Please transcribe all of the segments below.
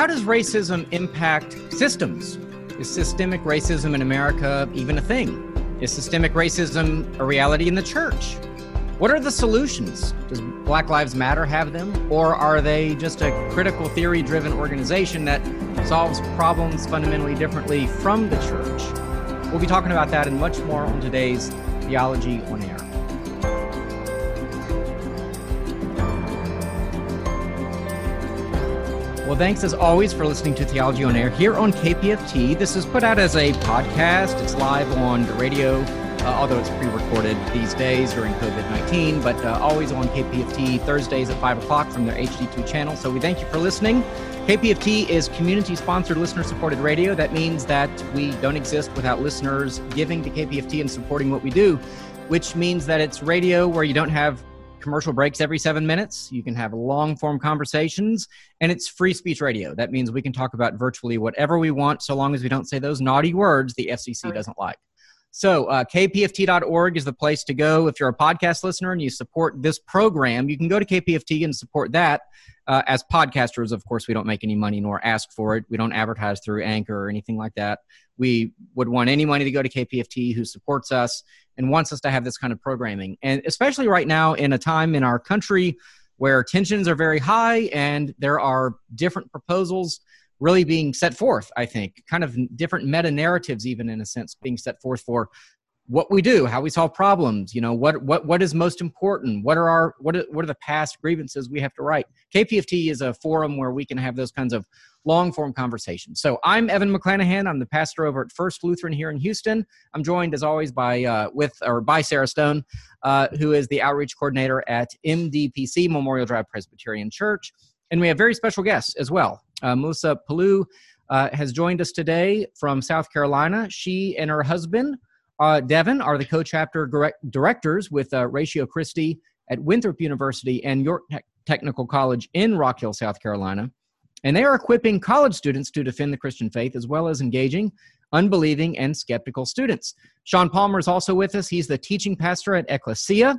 how does racism impact systems? Is systemic racism in America even a thing? Is systemic racism a reality in the church? What are the solutions? Does Black Lives Matter have them? Or are they just a critical theory driven organization that solves problems fundamentally differently from the church? We'll be talking about that and much more on today's Theology on Air. Thanks as always for listening to Theology on Air here on KPFT. This is put out as a podcast, it's live on the radio uh, although it's pre-recorded these days during COVID-19, but uh, always on KPFT Thursdays at 5 o'clock from their HD2 channel. So we thank you for listening. KPFT is community-sponsored, listener-supported radio. That means that we don't exist without listeners giving to KPFT and supporting what we do, which means that it's radio where you don't have commercial breaks every seven minutes. You can have long form conversations, and it's free speech radio. That means we can talk about virtually whatever we want so long as we don't say those naughty words the FCC doesn't like. So, uh, kpft.org is the place to go. If you're a podcast listener and you support this program, you can go to KPFT and support that. Uh, as podcasters, of course, we don't make any money nor ask for it. We don't advertise through Anchor or anything like that. We would want any money to go to KPFT who supports us and wants us to have this kind of programming. And especially right now, in a time in our country where tensions are very high and there are different proposals really being set forth, I think, kind of different meta narratives, even in a sense, being set forth for what we do, how we solve problems, you know, what what what is most important, what are our what are, what are the past grievances we have to write. KPFT is a forum where we can have those kinds of long form conversations. So I'm Evan McClanahan. I'm the pastor over at First Lutheran here in Houston. I'm joined as always by uh, with or by Sarah Stone, uh, who is the outreach coordinator at MDPC Memorial Drive Presbyterian Church, and we have very special guests as well. Uh, Melissa Palou uh, has joined us today from South Carolina. She and her husband, uh, Devin, are the co chapter directors with uh, Ratio Christi at Winthrop University and York Te- Technical College in Rock Hill, South Carolina. And they are equipping college students to defend the Christian faith as well as engaging unbelieving and skeptical students. Sean Palmer is also with us. He's the teaching pastor at Ecclesia.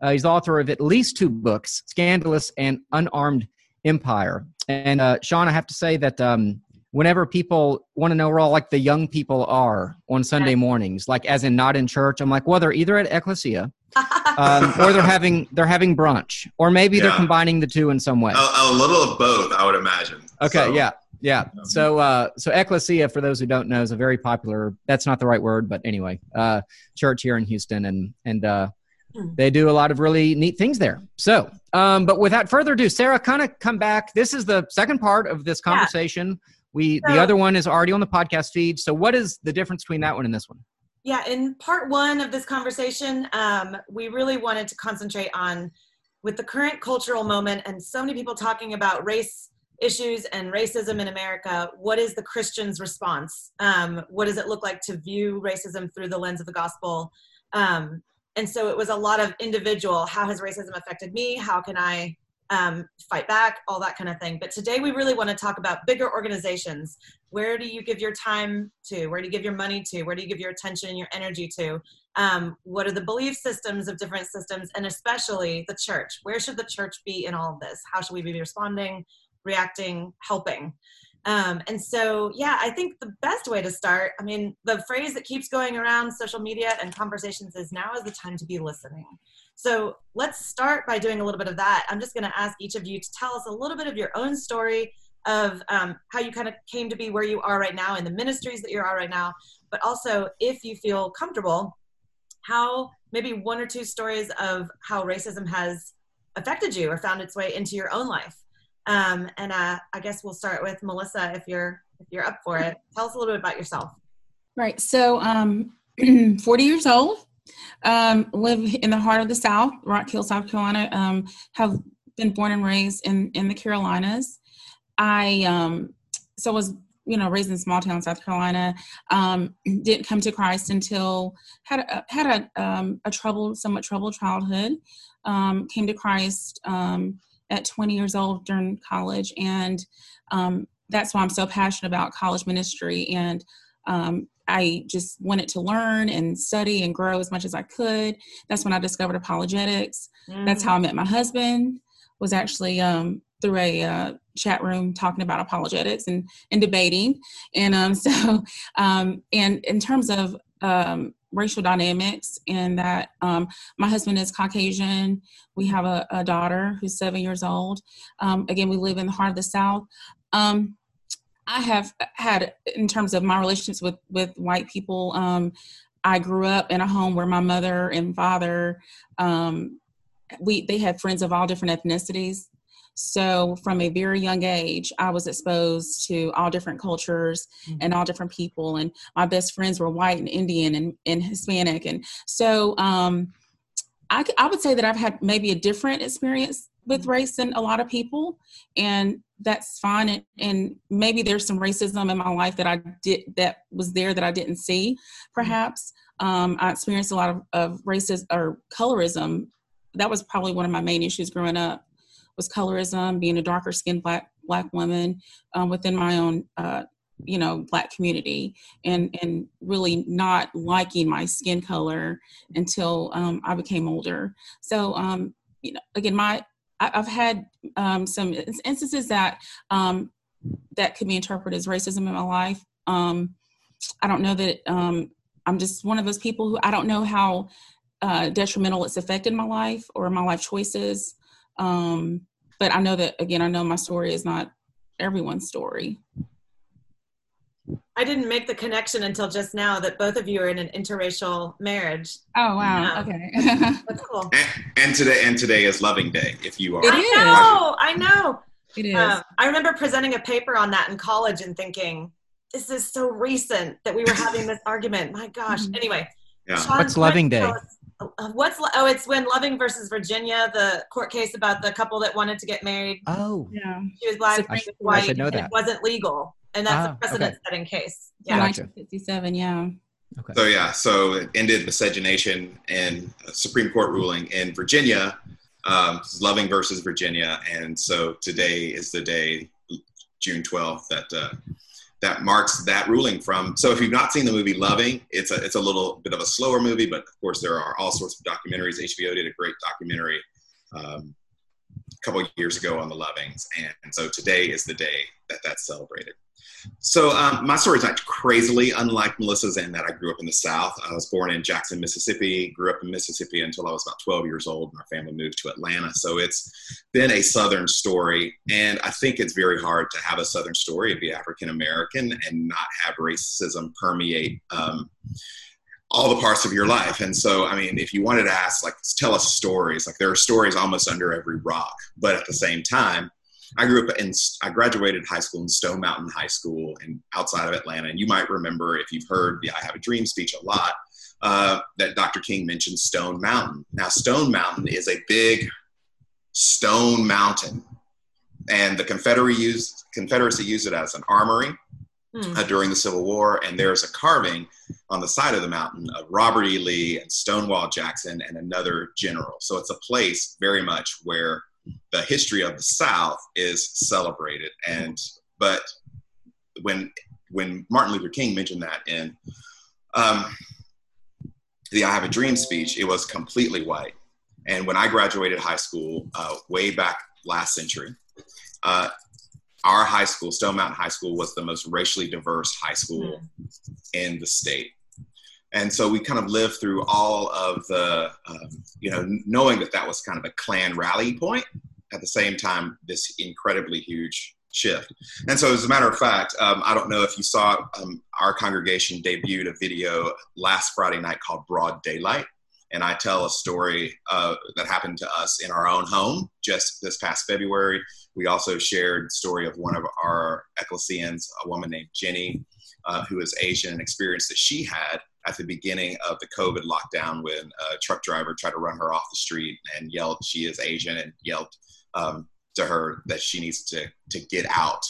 Uh, he's the author of at least two books, Scandalous and Unarmed Empire. And uh, Sean, I have to say that um, whenever people want to know where all like the young people are on Sunday mornings, like as in not in church, I'm like, well, they're either at Ecclesia um, or they're having they're having brunch, or maybe yeah. they're combining the two in some way. A, a, little of both, I would imagine. Okay, so. yeah. Yeah. So, uh, so Ecclesia, for those who don't know, is a very popular. That's not the right word, but anyway, uh, church here in Houston, and and uh, Hmm. they do a lot of really neat things there. So, um, but without further ado, Sarah, kind of come back. This is the second part of this conversation. Yeah. We so, the other one is already on the podcast feed. So, what is the difference between that one and this one? Yeah, in part one of this conversation, um, we really wanted to concentrate on with the current cultural moment and so many people talking about race issues and racism in America. What is the Christian's response? Um, what does it look like to view racism through the lens of the gospel? Um, and so it was a lot of individual how has racism affected me how can i um, fight back all that kind of thing. But today we really want to talk about bigger organizations. Where do you give your time to? Where do you give your money to? Where do you give your attention and your energy to? Um, what are the belief systems of different systems and especially the church? Where should the church be in all of this? How should we be responding reacting helping? Um, and so, yeah, I think the best way to start, I mean, the phrase that keeps going around social media and conversations is now is the time to be listening. So let's start by doing a little bit of that. I'm just going to ask each of you to tell us a little bit of your own story of um, how you kind of came to be where you are right now in the ministries that you're at right now, but also if you feel comfortable, how maybe one or two stories of how racism has affected you or found its way into your own life. Um, and uh, I guess we'll start with Melissa if you're if you're up for it. Tell us a little bit about yourself. Right. So, um, 40 years old, um, live in the heart of the South, Rock Hill, South Carolina. Um, have been born and raised in in the Carolinas. I um, so was you know raised in small town South Carolina. Um, didn't come to Christ until had a, had a um, a troubled, somewhat troubled childhood. Um, came to Christ um, at 20 years old during college and um, that's why i'm so passionate about college ministry and um, i just wanted to learn and study and grow as much as i could that's when i discovered apologetics mm-hmm. that's how i met my husband was actually um, through a uh, chat room talking about apologetics and and debating, and um, so um, and in terms of um, racial dynamics, and that um, my husband is Caucasian. We have a, a daughter who's seven years old. Um, again, we live in the heart of the South. Um, I have had, in terms of my relationships with with white people, um, I grew up in a home where my mother and father, um, we they had friends of all different ethnicities. So from a very young age, I was exposed to all different cultures mm-hmm. and all different people. And my best friends were white and Indian and, and Hispanic. And so um, I, I would say that I've had maybe a different experience with race than a lot of people. And that's fine. And, and maybe there's some racism in my life that I did that was there that I didn't see, mm-hmm. perhaps. Um, I experienced a lot of, of racism or colorism. That was probably one of my main issues growing up was colorism, being a darker skinned black black woman um, within my own uh, you know black community and and really not liking my skin color until um, i became older so um, you know again my I, have had um, some instances that um, that could be interpreted as racism in my life um, i don't know that um, i'm just one of those people who i don't know how uh, detrimental it's affected my life or my life choices um, but I know that again, I know my story is not everyone's story. I didn't make the connection until just now that both of you are in an interracial marriage. Oh wow! Okay, that's cool. And, and, today, and today is Loving Day. If you are, it I is. know, I know. It is. Um, I remember presenting a paper on that in college and thinking, "This is so recent that we were having this argument." My gosh. Mm-hmm. Anyway, yeah. Sean, what's Loving Day? Uh, what's oh it's when loving versus virginia the court case about the couple that wanted to get married oh yeah she was black I, white I should know that. it wasn't legal and that's ah, a precedent setting case yeah gotcha. 57 yeah okay so yeah so it ended miscegenation and supreme court ruling in virginia um, loving versus virginia and so today is the day june 12th that uh, that marks that ruling from. So if you've not seen the movie Loving, it's a it's a little bit of a slower movie, but of course there are all sorts of documentaries. HBO did a great documentary um, a couple years ago on the Lovings, and so today is the day that that's celebrated. So um, my story is not crazily unlike Melissa's in that I grew up in the South. I was born in Jackson, Mississippi, grew up in Mississippi until I was about 12 years old, and our family moved to Atlanta. So it's been a Southern story, and I think it's very hard to have a Southern story and be African American and not have racism permeate um, all the parts of your life. And so, I mean, if you wanted to ask, like, tell us stories, like there are stories almost under every rock, but at the same time, I grew up in, I graduated high school in Stone Mountain High School and outside of Atlanta. And you might remember if you've heard the I Have a Dream speech a lot, uh, that Dr. King mentioned Stone Mountain. Now, Stone Mountain is a big stone mountain, and the Confederacy used, Confederacy used it as an armory hmm. uh, during the Civil War. And there's a carving on the side of the mountain of Robert E. Lee and Stonewall Jackson and another general. So it's a place very much where the history of the South is celebrated. And but when when Martin Luther King mentioned that in um, the "I Have a Dream" speech, it was completely white. And when I graduated high school, uh, way back last century, uh, our high school, Stone Mountain High School, was the most racially diverse high school in the state and so we kind of lived through all of the um, you know knowing that that was kind of a klan rally point at the same time this incredibly huge shift. And so as a matter of fact um, i don't know if you saw um, our congregation debuted a video last friday night called broad daylight. And i tell a story uh, that happened to us in our own home just this past february. We also shared the story of one of our ecclesians a woman named jenny uh, who is asian and experience that she had at the beginning of the COVID lockdown when a truck driver tried to run her off the street and yelled she is Asian and yelled um, to her that she needs to, to get out.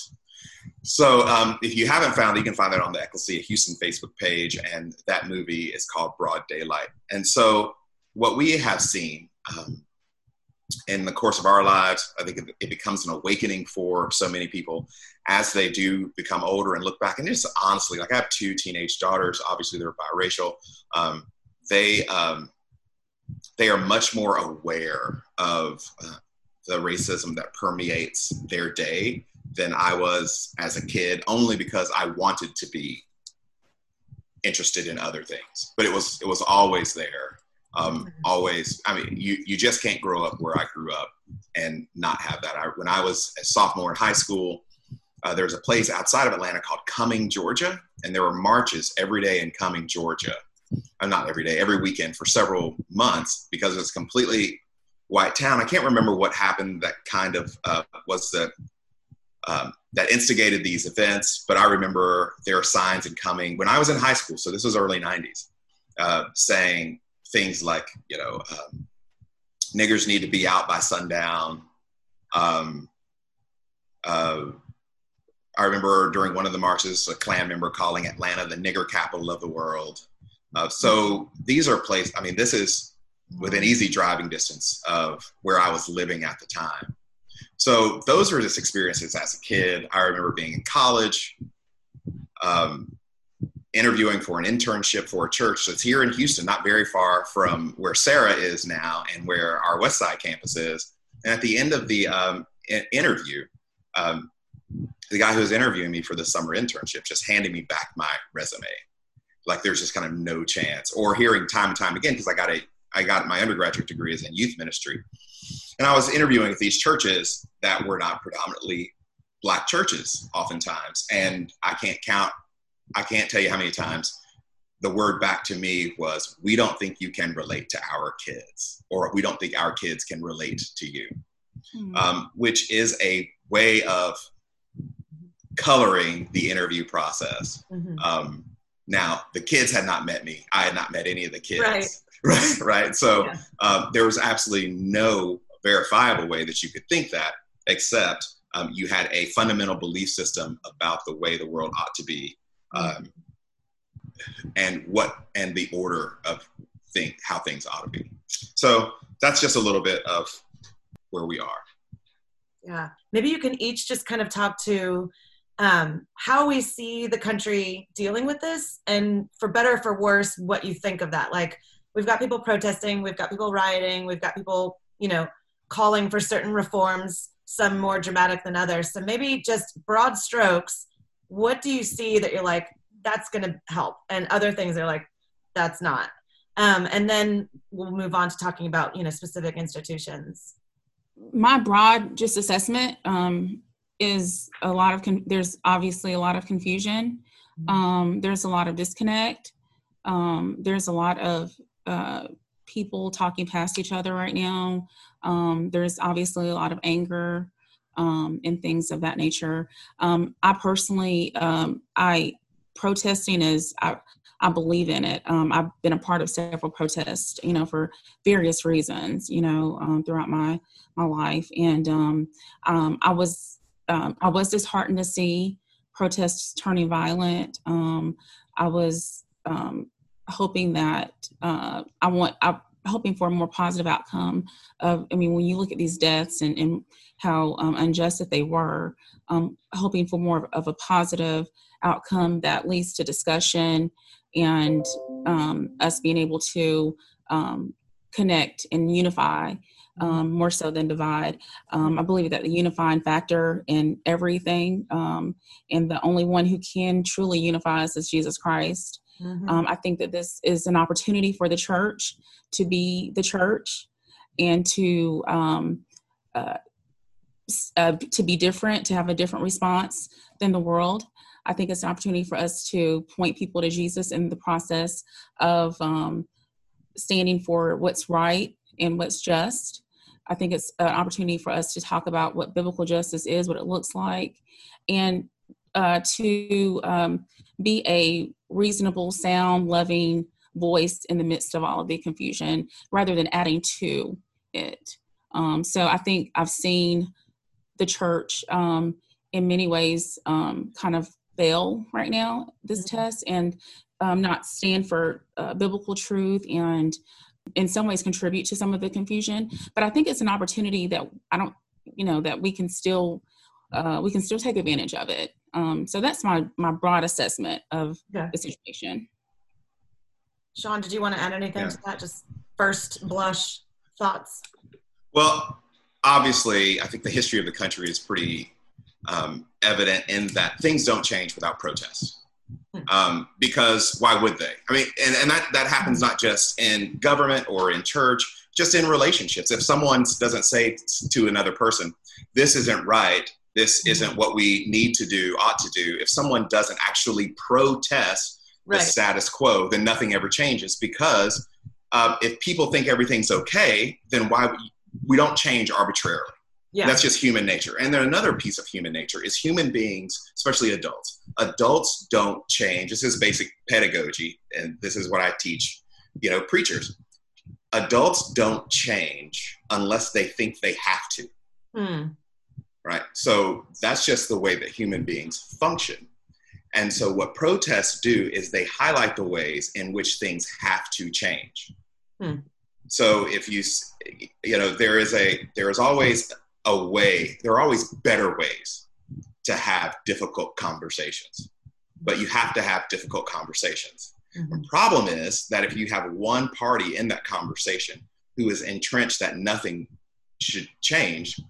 So um, if you haven't found it, you can find that on the Ecclesia Houston Facebook page, and that movie is called Broad Daylight. And so what we have seen um, in the course of our lives, I think it, becomes an awakening for so many people as they do become older and look back. And just honestly, like I have two teenage daughters. Obviously, they're biracial. Um, they um, they are much more aware of uh, the racism that permeates their day than I was as a kid, only because I wanted to be interested in other things. But it was it was always there. Um, mm-hmm. always, I mean, you you just can't grow up where I grew up and not have that. I, when I was a sophomore in high school, uh, there was a place outside of Atlanta called Cumming, Georgia, and there were marches every day in Cumming, Georgia. Uh, not every day, every weekend for several months because it was completely white town. I can't remember what happened that kind of uh, was the um, that instigated these events, but I remember there are signs in Cumming when I was in high school. So this was early '90s, uh, saying things like, you know, um, niggers need to be out by sundown. Um, uh, I remember during one of the marches, a Klan member calling Atlanta the nigger capital of the world. Uh, so these are places. I mean, this is within easy driving distance of where I was living at the time. So those were just experiences as a kid. I remember being in college, um, interviewing for an internship for a church that's here in Houston, not very far from where Sarah is now and where our West Side campus is. And at the end of the um, interview, um, the guy who was interviewing me for the summer internship just handed me back my resume. Like there's just kind of no chance. Or hearing time and time again, because I got a I got my undergraduate degree is in youth ministry. And I was interviewing with these churches that were not predominantly black churches oftentimes. And I can't count, I can't tell you how many times the word back to me was, we don't think you can relate to our kids, or we don't think our kids can relate to you, mm-hmm. um, which is a way of coloring the interview process. Mm-hmm. Um, now, the kids had not met me. I had not met any of the kids. Right. right right so yeah. um, there was absolutely no verifiable way that you could think that except um, you had a fundamental belief system about the way the world ought to be um, and what and the order of think how things ought to be. So that's just a little bit of where we are. Yeah. Maybe you can each just kind of talk to um, how we see the country dealing with this and for better for worse what you think of that. Like we've got people protesting, we've got people rioting, we've got people, you know, calling for certain reforms, some more dramatic than others. So maybe just broad strokes, what do you see that you're like, that's going to help? And other things are like, that's not. Um, and then we'll move on to talking about, you know, specific institutions. My broad just assessment um, is a lot of, con- there's obviously a lot of confusion. Mm-hmm. Um, there's a lot of disconnect. Um, there's a lot of uh, people talking past each other right now. Um, there's obviously a lot of anger um, and things of that nature. Um, I personally, um, I protesting is I, I believe in it. Um, I've been a part of several protests, you know, for various reasons, you know, um, throughout my my life, and I was I was disheartened to see protests turning violent. I was um, hoping that uh, I want I'm hoping for a more positive outcome. Of I mean, when you look at these deaths and, and how um, unjust that they were, um, hoping for more of a positive outcome that leads to discussion and um, us being able to um, connect and unify um, more so than divide. Um, I believe that the unifying factor in everything, and the only one who can truly unify us is Jesus Christ. Mm-hmm. Um, I think that this is an opportunity for the church to be the church and to um, uh, uh, to be different, to have a different response than the world. I think it's an opportunity for us to point people to Jesus in the process of um, standing for what's right and what's just. I think it's an opportunity for us to talk about what biblical justice is, what it looks like, and uh, to um, be a reasonable, sound, loving voice in the midst of all of the confusion rather than adding to it. Um, so I think I've seen the church um, in many ways um, kind of fail right now this mm-hmm. test and um, not stand for uh, biblical truth and in some ways contribute to some of the confusion. But I think it's an opportunity that I don't, you know, that we can still uh, we can still take advantage of it. Um, so that's my my broad assessment of yeah. the situation. Sean, did you want to add anything yeah. to that? Just first blush thoughts. Well, obviously, I think the history of the country is pretty um, evident in that things don't change without protest. Hmm. Um, because why would they? I mean, and, and that, that happens not just in government or in church, just in relationships. If someone doesn't say to another person, this isn't right, this isn't what we need to do, ought to do, if someone doesn't actually protest right. the status quo, then nothing ever changes because uh, if people think everything's okay, then why we don't change arbitrarily. Yeah. That's just human nature. And then another piece of human nature is human beings, especially adults. Adults don't change. This is basic pedagogy, and this is what I teach, you know, preachers. Adults don't change unless they think they have to. Hmm. Right? So that's just the way that human beings function. And so what protests do is they highlight the ways in which things have to change. Hmm. So if you, you know, there is a, there is always a way, there are always better ways to have difficult conversations, but you have to have difficult conversations. Mm-hmm. The problem is that if you have one party in that conversation who is entrenched that nothing should change,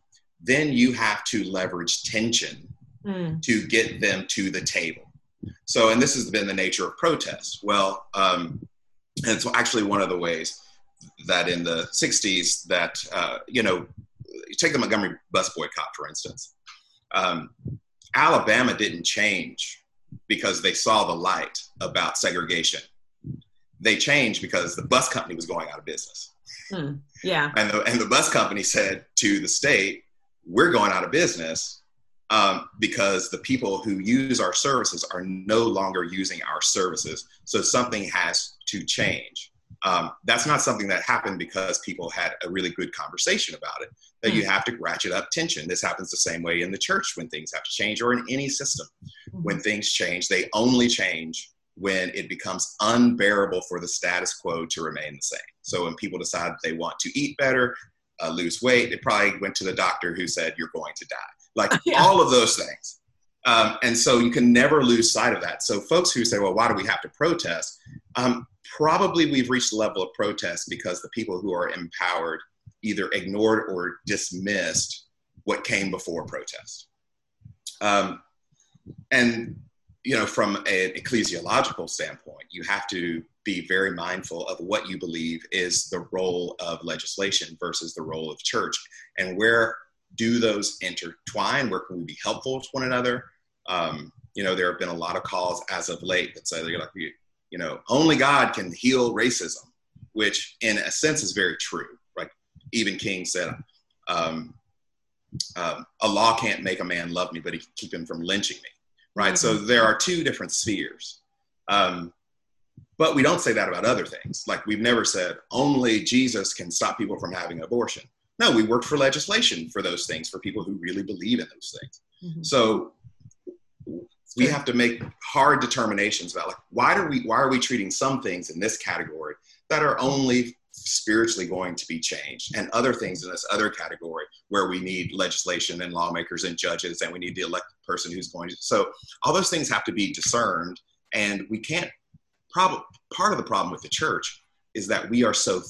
then you have to leverage tension mm. to get them to the table. So, and this has been the nature of protests. Well, um, and it's actually one of the ways that in the 60s that, uh, you know, take the Montgomery bus boycott, for instance. Um, Alabama didn't change because they saw the light about segregation. They changed because the bus company was going out of business. Hmm. Yeah. And the, and the bus company said to the state, we're going out of business um, because the people who use our services are no longer using our services. So something has to change. Um, that's not something that happened because people had a really good conversation about it. That mm. you have to ratchet up tension. This happens the same way in the church when things have to change, or in any system. Mm. When things change, they only change when it becomes unbearable for the status quo to remain the same. So when people decide they want to eat better, uh, lose weight, they probably went to the doctor who said you're going to die. Like yeah. all of those things. Um, and so you can never lose sight of that. So folks who say, well, why do we have to protest? Um, probably we've reached a level of protest because the people who are empowered either ignored or dismissed what came before protest. Um, and you know, from an ecclesiological standpoint, you have to be very mindful of what you believe is the role of legislation versus the role of church, and where do those intertwine? Where can we be helpful to one another? Um, you know, there have been a lot of calls as of late that say they're like, you know, only God can heal racism, which in a sense is very true. Like even King said, um, um, a law can't make a man love me, but he can keep him from lynching me. Right. Mm-hmm. So there are two different spheres. Um, but we don't say that about other things. Like we've never said only Jesus can stop people from having abortion. No, we worked for legislation for those things for people who really believe in those things. Mm-hmm. So we have to make hard determinations about like why do we why are we treating some things in this category that are only spiritually going to be changed and other things in this other category where we need legislation and lawmakers and judges and we need the elected person who's going to so all those things have to be discerned and we can't problem part of the problem with the church is that we are so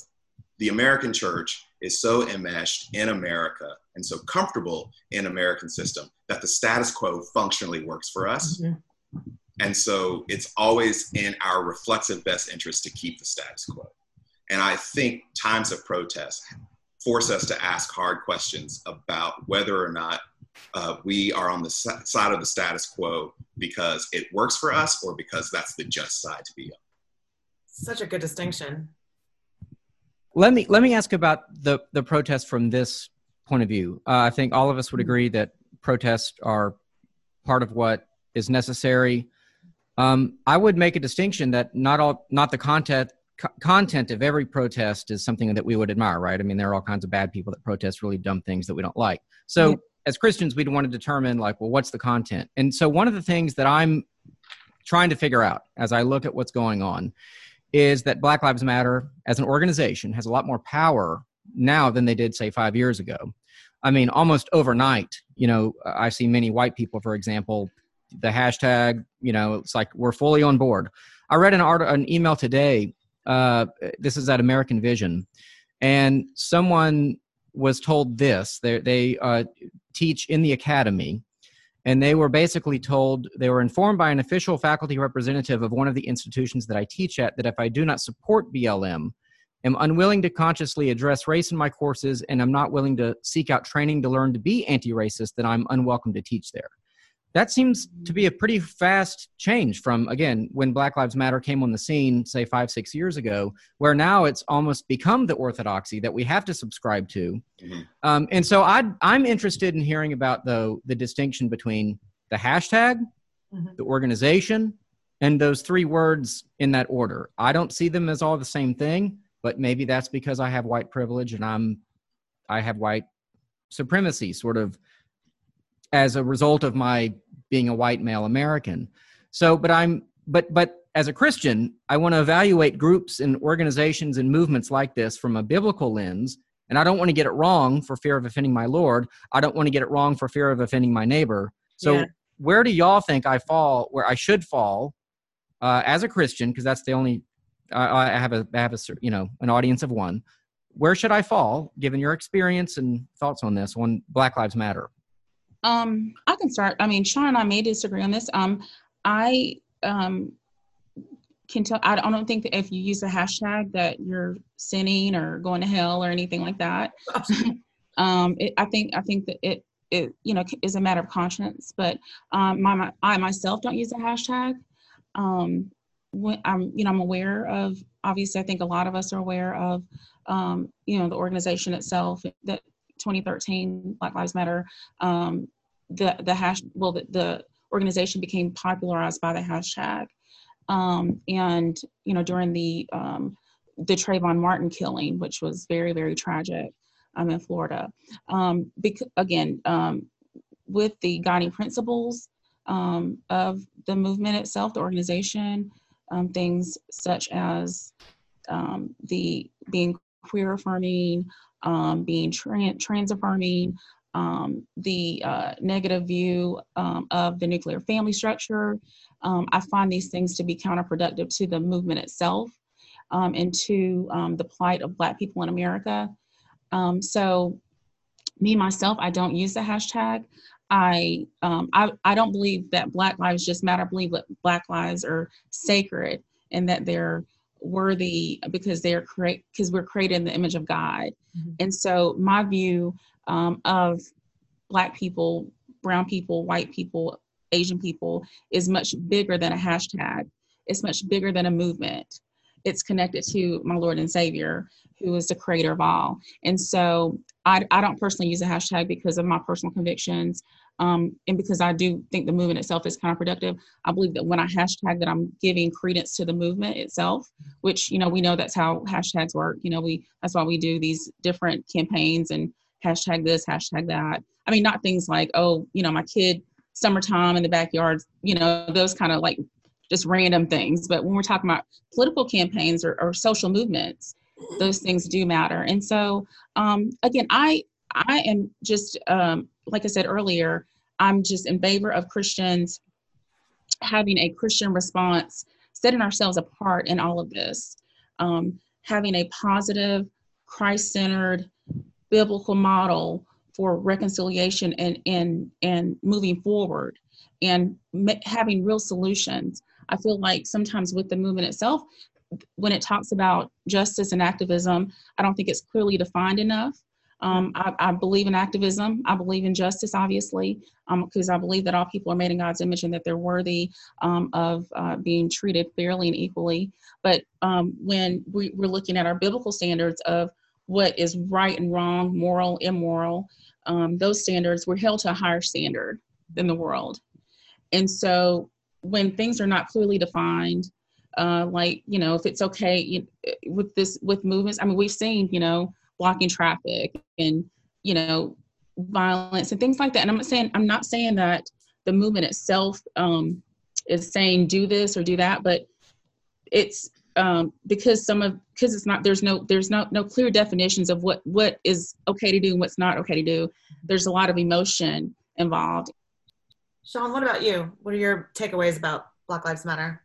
the american church is so enmeshed in america and so comfortable in american system that the status quo functionally works for us. Mm-hmm. And so it's always in our reflexive best interest to keep the status quo. And I think times of protest force us to ask hard questions about whether or not uh, we are on the side of the status quo because it works for us or because that's the just side to be on. Such a good distinction. Let me let me ask about the the protest from this point of view. Uh, I think all of us would mm-hmm. agree that protests are part of what is necessary. Um, I would make a distinction that not all, not the content co- content of every protest is something that we would admire, right? I mean, there are all kinds of bad people that protest really dumb things that we don't like. So, yeah. As Christians, we'd want to determine, like, well, what's the content? And so, one of the things that I'm trying to figure out as I look at what's going on is that Black Lives Matter as an organization has a lot more power now than they did, say, five years ago. I mean, almost overnight, you know, I see many white people, for example, the hashtag, you know, it's like we're fully on board. I read an article, an email today. Uh, this is at American Vision, and someone was told this. They, they uh, teach in the academy, and they were basically told they were informed by an official faculty representative of one of the institutions that I teach at that if I do not support BLM, am unwilling to consciously address race in my courses, and I'm not willing to seek out training to learn to be anti-racist, then I'm unwelcome to teach there that seems to be a pretty fast change from again when black lives matter came on the scene say five six years ago where now it's almost become the orthodoxy that we have to subscribe to mm-hmm. um, and so I, i'm interested in hearing about though the distinction between the hashtag mm-hmm. the organization and those three words in that order i don't see them as all the same thing but maybe that's because i have white privilege and i'm i have white supremacy sort of as a result of my being a white male American. So, but I'm, but, but as a Christian, I want to evaluate groups and organizations and movements like this from a biblical lens. And I don't want to get it wrong for fear of offending my Lord. I don't want to get it wrong for fear of offending my neighbor. So, yeah. where do y'all think I fall, where I should fall uh, as a Christian? Because that's the only, I, I have a, I have a, you know, an audience of one. Where should I fall, given your experience and thoughts on this, on Black Lives Matter? Um, I can start. I mean, Sean and I may disagree on this. Um, I um, can tell. I don't think that if you use a hashtag that you're sinning or going to hell or anything like that. um, it, I think I think that it it you know is a matter of conscience. But um, my, my I myself don't use a hashtag. Um, when I'm you know I'm aware of obviously I think a lot of us are aware of um, you know the organization itself that 2013 Black Lives Matter um, the the hash well the, the organization became popularized by the hashtag um, and you know during the um, the Trayvon Martin killing, which was very very tragic um, in Florida. Um, bec- again, um, with the guiding principles um, of the movement itself, the organization, um, things such as um, the being queer affirming, um, being tra- trans affirming, um, the uh, negative view um, of the nuclear family structure. Um, I find these things to be counterproductive to the movement itself um, and to um, the plight of Black people in America. So, me myself, I don't use the hashtag. I, I I don't believe that Black lives just matter. I believe that Black lives are sacred and that they're worthy because they're create because we're created in the image of God. Mm-hmm. And so my view um, of black people, brown people, white people, Asian people is much bigger than a hashtag. It's much bigger than a movement. It's connected to my Lord and Savior, who is the creator of all. And so I, I don't personally use a hashtag because of my personal convictions. Um, and because I do think the movement itself is counterproductive, I believe that when I hashtag that I'm giving credence to the movement itself, which you know we know that's how hashtags work. You know we that's why we do these different campaigns and hashtag this, hashtag that. I mean, not things like, oh, you know, my kid, summertime in the backyard, you know, those kind of like just random things. But when we're talking about political campaigns or, or social movements, those things do matter. And so, um, again, I I am just um, like I said earlier, I'm just in favor of Christians having a Christian response, setting ourselves apart in all of this, um, having a positive, Christ-centered, biblical model for reconciliation and and and moving forward and having real solutions. I feel like sometimes with the movement itself when it talks about justice and activism i don't think it's clearly defined enough um, I, I, believe in activism. I believe in justice, obviously, because um, I believe that all people are made in God's image and that they're worthy um, of uh, being treated fairly and equally. But um, when we, we're looking at our biblical standards of what is right and wrong, moral, immoral, um, those standards, we're held to a higher standard than the world. And so when things are not clearly defined, uh, like, you know, if it's okay you, with this, with movements, I mean, we've seen, you know, blocking traffic and, you know, violence and things like that. And I'm not saying, I'm not saying that the movement itself um, is saying do this or do that, but it's um, because some of because it's not there's no there's no no clear definitions of what what is okay to do and what's not okay to do. There's a lot of emotion involved. Sean what about you? What are your takeaways about Black Lives Matter?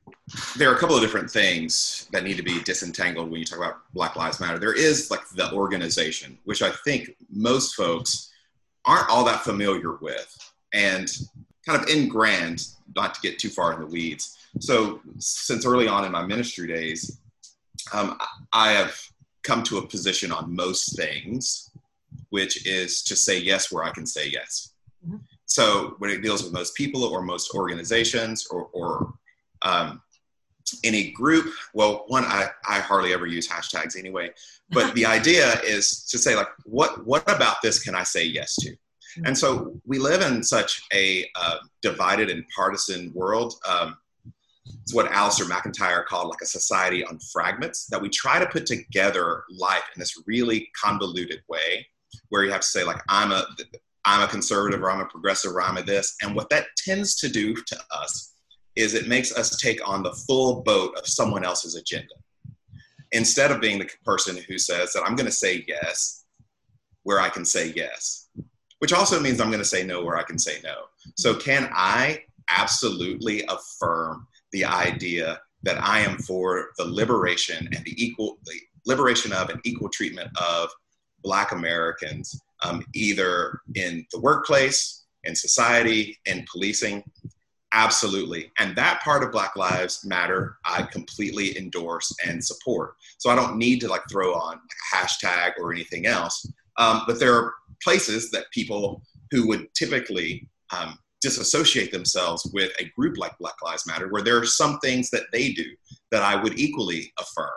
There are a couple of different things that need to be disentangled when you talk about Black Lives Matter. There is like the organization, which I think most folks aren't all that familiar with, and kind of in grand, not to get too far in the weeds. So, since early on in my ministry days, um, I have come to a position on most things, which is to say yes where I can say yes. So when it deals with most people or most organizations or, or um, any group, well, one, I, I hardly ever use hashtags anyway, but the idea is to say like, what, what about this can I say yes to? Mm-hmm. And so we live in such a uh, divided and partisan world. Um, it's what Alasdair MacIntyre called like a society on fragments that we try to put together life in this really convoluted way where you have to say like I'm a I'm a conservative or I'm a progressive or I'm a this. And what that tends to do to us is it makes us take on the full boat of someone else's agenda. Instead of being the person who says that I'm going to say yes where I can say yes, which also means I'm going to say no where I can say no. So, can I absolutely affirm the idea that I am for the liberation and the equal, the liberation of and equal treatment of Black Americans, um, either in the workplace, in society, in policing. Absolutely. And that part of Black Lives Matter, I completely endorse and support. So I don't need to like throw on hashtag or anything else. Um, but there are places that people who would typically um, disassociate themselves with a group like Black Lives Matter, where there are some things that they do that I would equally affirm.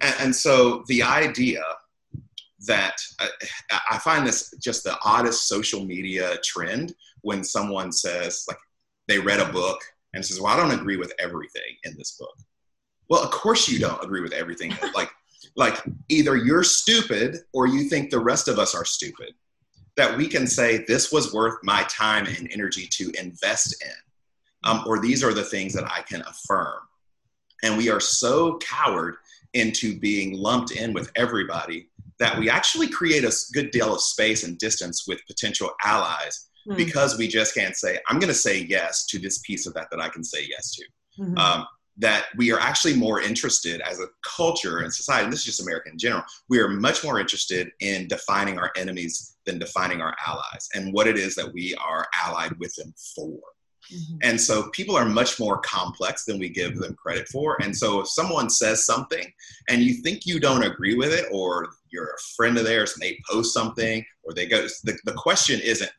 And, and so the idea that uh, I find this just the oddest social media trend when someone says like they read a book and says, "Well, I don't agree with everything in this book." Well, of course you don't agree with everything. like, like either you're stupid or you think the rest of us are stupid. That we can say this was worth my time and energy to invest in, um, or these are the things that I can affirm. And we are so coward into being lumped in with everybody that we actually create a good deal of space and distance with potential allies mm. because we just can't say, I'm going to say yes to this piece of that that I can say yes to. Mm-hmm. Um, that we are actually more interested as a culture and society, and this is just America in general, we are much more interested in defining our enemies than defining our allies and what it is that we are allied with them for. Mm-hmm. And so people are much more complex than we give them credit for. And so if someone says something and you think you don't agree with it, or you're a friend of theirs and they post something, or they go, the, the question isn't,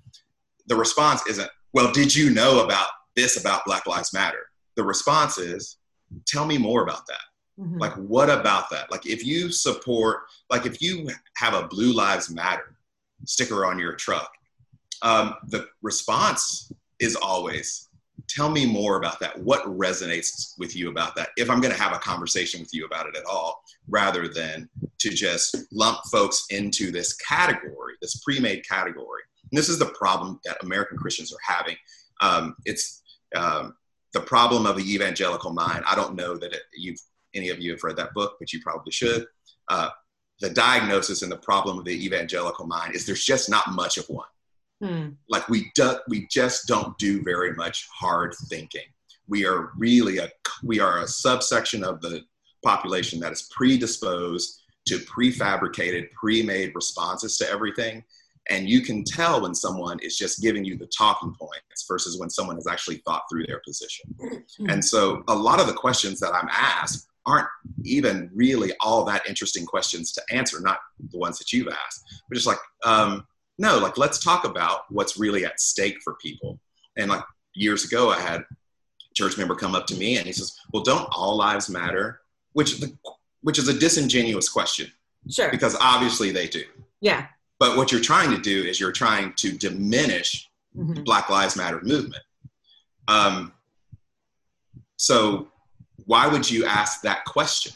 the response isn't, well, did you know about this about Black Lives Matter? The response is, tell me more about that. Mm-hmm. Like, what about that? Like, if you support, like, if you have a Blue Lives Matter sticker on your truck, um, the response is always tell me more about that. What resonates with you about that? If I'm going to have a conversation with you about it at all, rather than to just lump folks into this category, this pre made category. And this is the problem that American Christians are having. Um, it's um, the problem of the evangelical mind. I don't know that it, you've any of you have read that book, but you probably should. Uh, the diagnosis and the problem of the evangelical mind is there's just not much of one. Hmm. Like we do, we just don't do very much hard thinking. We are really a we are a subsection of the population that is predisposed to prefabricated, pre-made responses to everything. And you can tell when someone is just giving you the talking points versus when someone has actually thought through their position. Hmm. And so a lot of the questions that I'm asked aren't even really all that interesting questions to answer, not the ones that you've asked, but just like, um, no, like let's talk about what's really at stake for people. And like years ago, I had a church member come up to me and he says, "Well, don't all lives matter?" Which the, which is a disingenuous question. Sure. Because obviously they do. Yeah. But what you're trying to do is you're trying to diminish mm-hmm. the Black Lives Matter movement. Um, so why would you ask that question?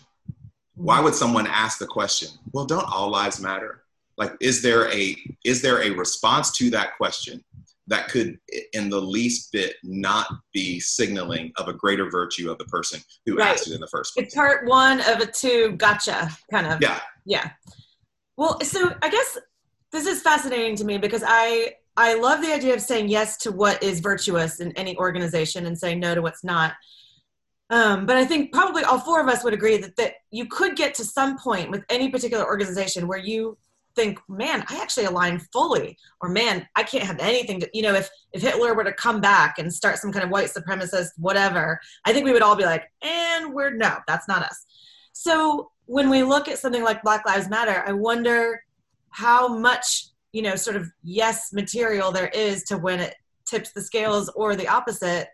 Why would someone ask the question? Well, don't all lives matter? Like is there a is there a response to that question that could in the least bit not be signaling of a greater virtue of the person who right. asked it in the first place it's part one of a two gotcha kind of yeah yeah well so i guess this is fascinating to me because i I love the idea of saying yes to what is virtuous in any organization and saying no to what's not. Um, but I think probably all four of us would agree that, that you could get to some point with any particular organization where you think, man, I actually align fully, or man, I can't have anything to, you know, if if Hitler were to come back and start some kind of white supremacist whatever, I think we would all be like, and we're no, that's not us. So when we look at something like Black Lives Matter, I wonder how much, you know, sort of yes material there is to when it tips the scales or the opposite.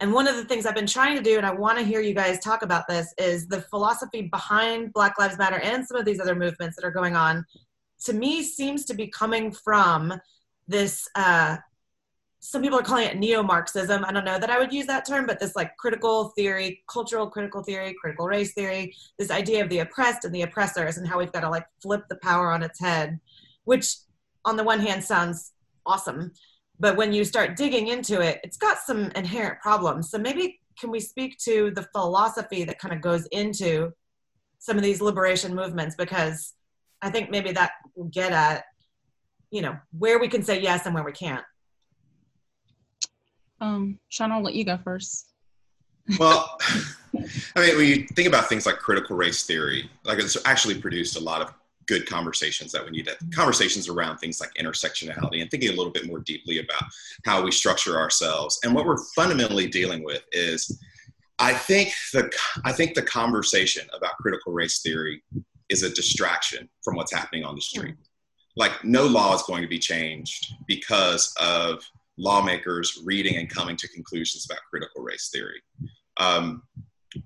And one of the things I've been trying to do, and I want to hear you guys talk about this, is the philosophy behind Black Lives Matter and some of these other movements that are going on to me seems to be coming from this uh, some people are calling it neo-marxism. I don't know that i would use that term but this like critical theory cultural critical theory critical race theory this idea of the oppressed and the oppressors and how we've got to like flip the power on its head which on the one hand sounds awesome but when you start digging into it it's got some inherent problems. So maybe can we speak to the philosophy that kind of goes into some of these liberation movements? Because I think maybe that will get at, you know, where we can say yes and where we can't. Um, Sean, I'll let you go first. well, I mean, when you think about things like critical race theory, like it's actually produced a lot of good conversations that we need to conversations around things like intersectionality and thinking a little bit more deeply about how we structure ourselves. And what we're fundamentally dealing with is I think the I think the conversation about critical race theory is a distraction from what's happening on the street. Like, no law is going to be changed because of lawmakers reading and coming to conclusions about critical race theory. Um,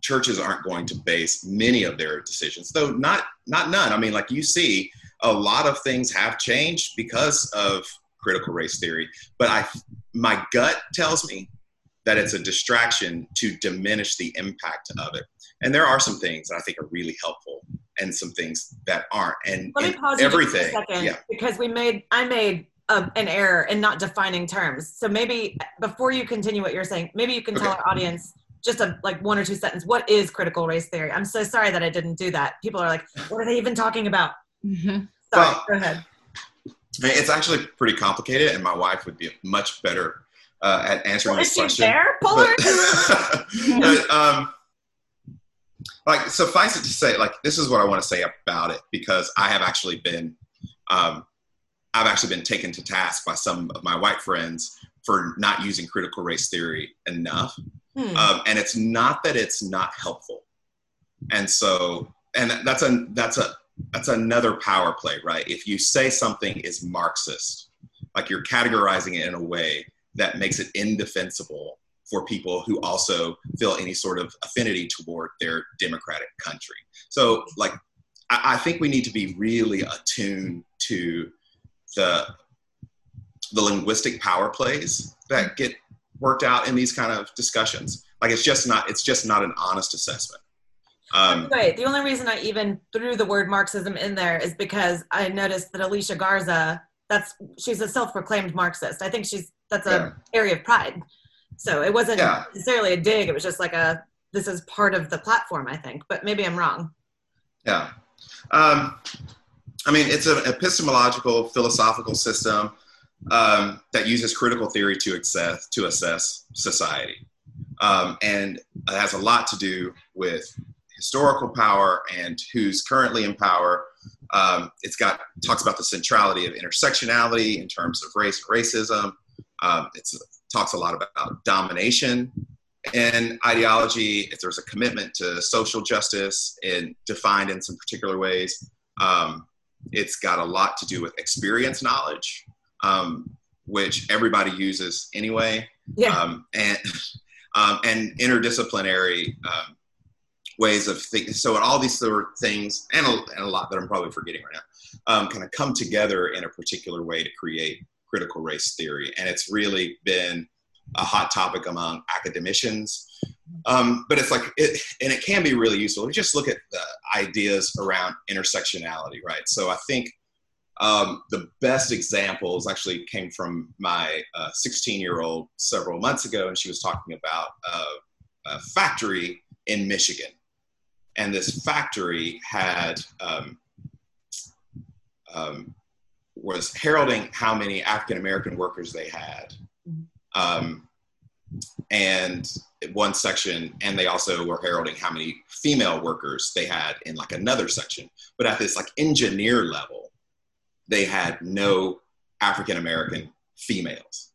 churches aren't going to base many of their decisions, though not not none. I mean, like you see, a lot of things have changed because of critical race theory. But I, my gut tells me that it's a distraction to diminish the impact of it. And there are some things that I think are really helpful and some things that aren't. And, let me pause everything. for a second yeah. because we made I made a, an error in not defining terms. So maybe before you continue what you're saying, maybe you can tell our audience just a like one or two sentence. What is critical race theory? I'm so sorry that I didn't do that. People are like, what are they even talking about? Mm-hmm. Sorry, well, go ahead. It's actually pretty complicated, and my wife would be much better uh, at answering well, this question. There? Pull her. but, um, like suffice it to say, like this is what I want to say about it because I have actually been, um, I've actually been taken to task by some of my white friends for not using critical race theory enough, hmm. um, and it's not that it's not helpful, and so and that's a that's a that's another power play, right? If you say something is Marxist, like you're categorizing it in a way that makes it indefensible for people who also feel any sort of affinity toward their democratic country. So, like, I, I think we need to be really attuned to the the linguistic power plays that get worked out in these kind of discussions. Like, it's just not it's just not an honest assessment. Um, right. The only reason I even threw the word Marxism in there is because I noticed that Alicia Garza, that's she's a self-proclaimed Marxist. I think she's that's a yeah. area of pride. So it wasn't yeah. necessarily a dig. It was just like a this is part of the platform. I think, but maybe I'm wrong. Yeah, um, I mean it's an epistemological philosophical system um, that uses critical theory to assess to assess society, um, and it has a lot to do with historical power and who's currently in power. Um, it's got talks about the centrality of intersectionality in terms of race and racism. Um, it's talks a lot about domination and ideology. If there's a commitment to social justice and defined in some particular ways, um, it's got a lot to do with experience knowledge, um, which everybody uses anyway, yeah. um, and um, and interdisciplinary um, ways of thinking. So, all these sort of things, and a, and a lot that I'm probably forgetting right now, um, kind of come together in a particular way to create critical race theory, and it's really been a hot topic among academicians. Um, but it's like, it, and it can be really useful. We just look at the ideas around intersectionality, right? So I think um, the best examples actually came from my 16 uh, year old several months ago, and she was talking about a factory in Michigan. And this factory had um, um, was heralding how many African American workers they had. Um, and one section, and they also were heralding how many female workers they had in like another section. But at this like engineer level, they had no African American females.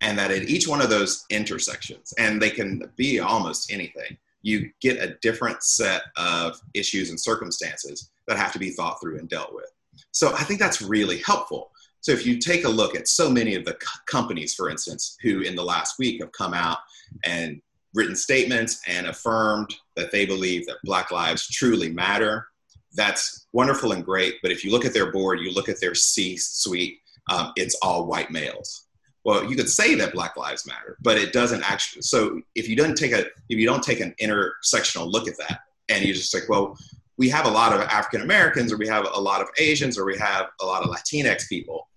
And that at each one of those intersections, and they can be almost anything, you get a different set of issues and circumstances that have to be thought through and dealt with. So I think that's really helpful. So if you take a look at so many of the companies, for instance, who in the last week have come out and written statements and affirmed that they believe that Black lives truly matter, that's wonderful and great. But if you look at their board, you look at their C suite, um, it's all white males. Well, you could say that Black Lives Matter, but it doesn't actually. So if you don't take a if you don't take an intersectional look at that, and you just like, well, we have a lot of African Americans, or we have a lot of Asians, or we have a lot of Latinx people,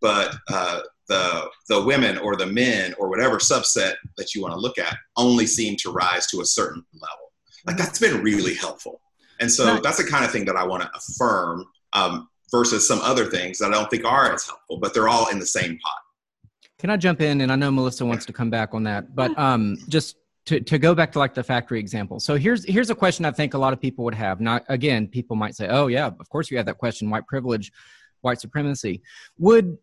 but uh, the the women or the men or whatever subset that you want to look at only seem to rise to a certain level. Like that's been really helpful, and so that's the kind of thing that I want to affirm um, versus some other things that I don't think are as helpful, but they're all in the same pot. Can I jump in? And I know Melissa wants to come back on that, but um, just to, to go back to like the factory example. So here's here's a question I think a lot of people would have. Not again, people might say, "Oh yeah, of course you have that question: white privilege, white supremacy." Would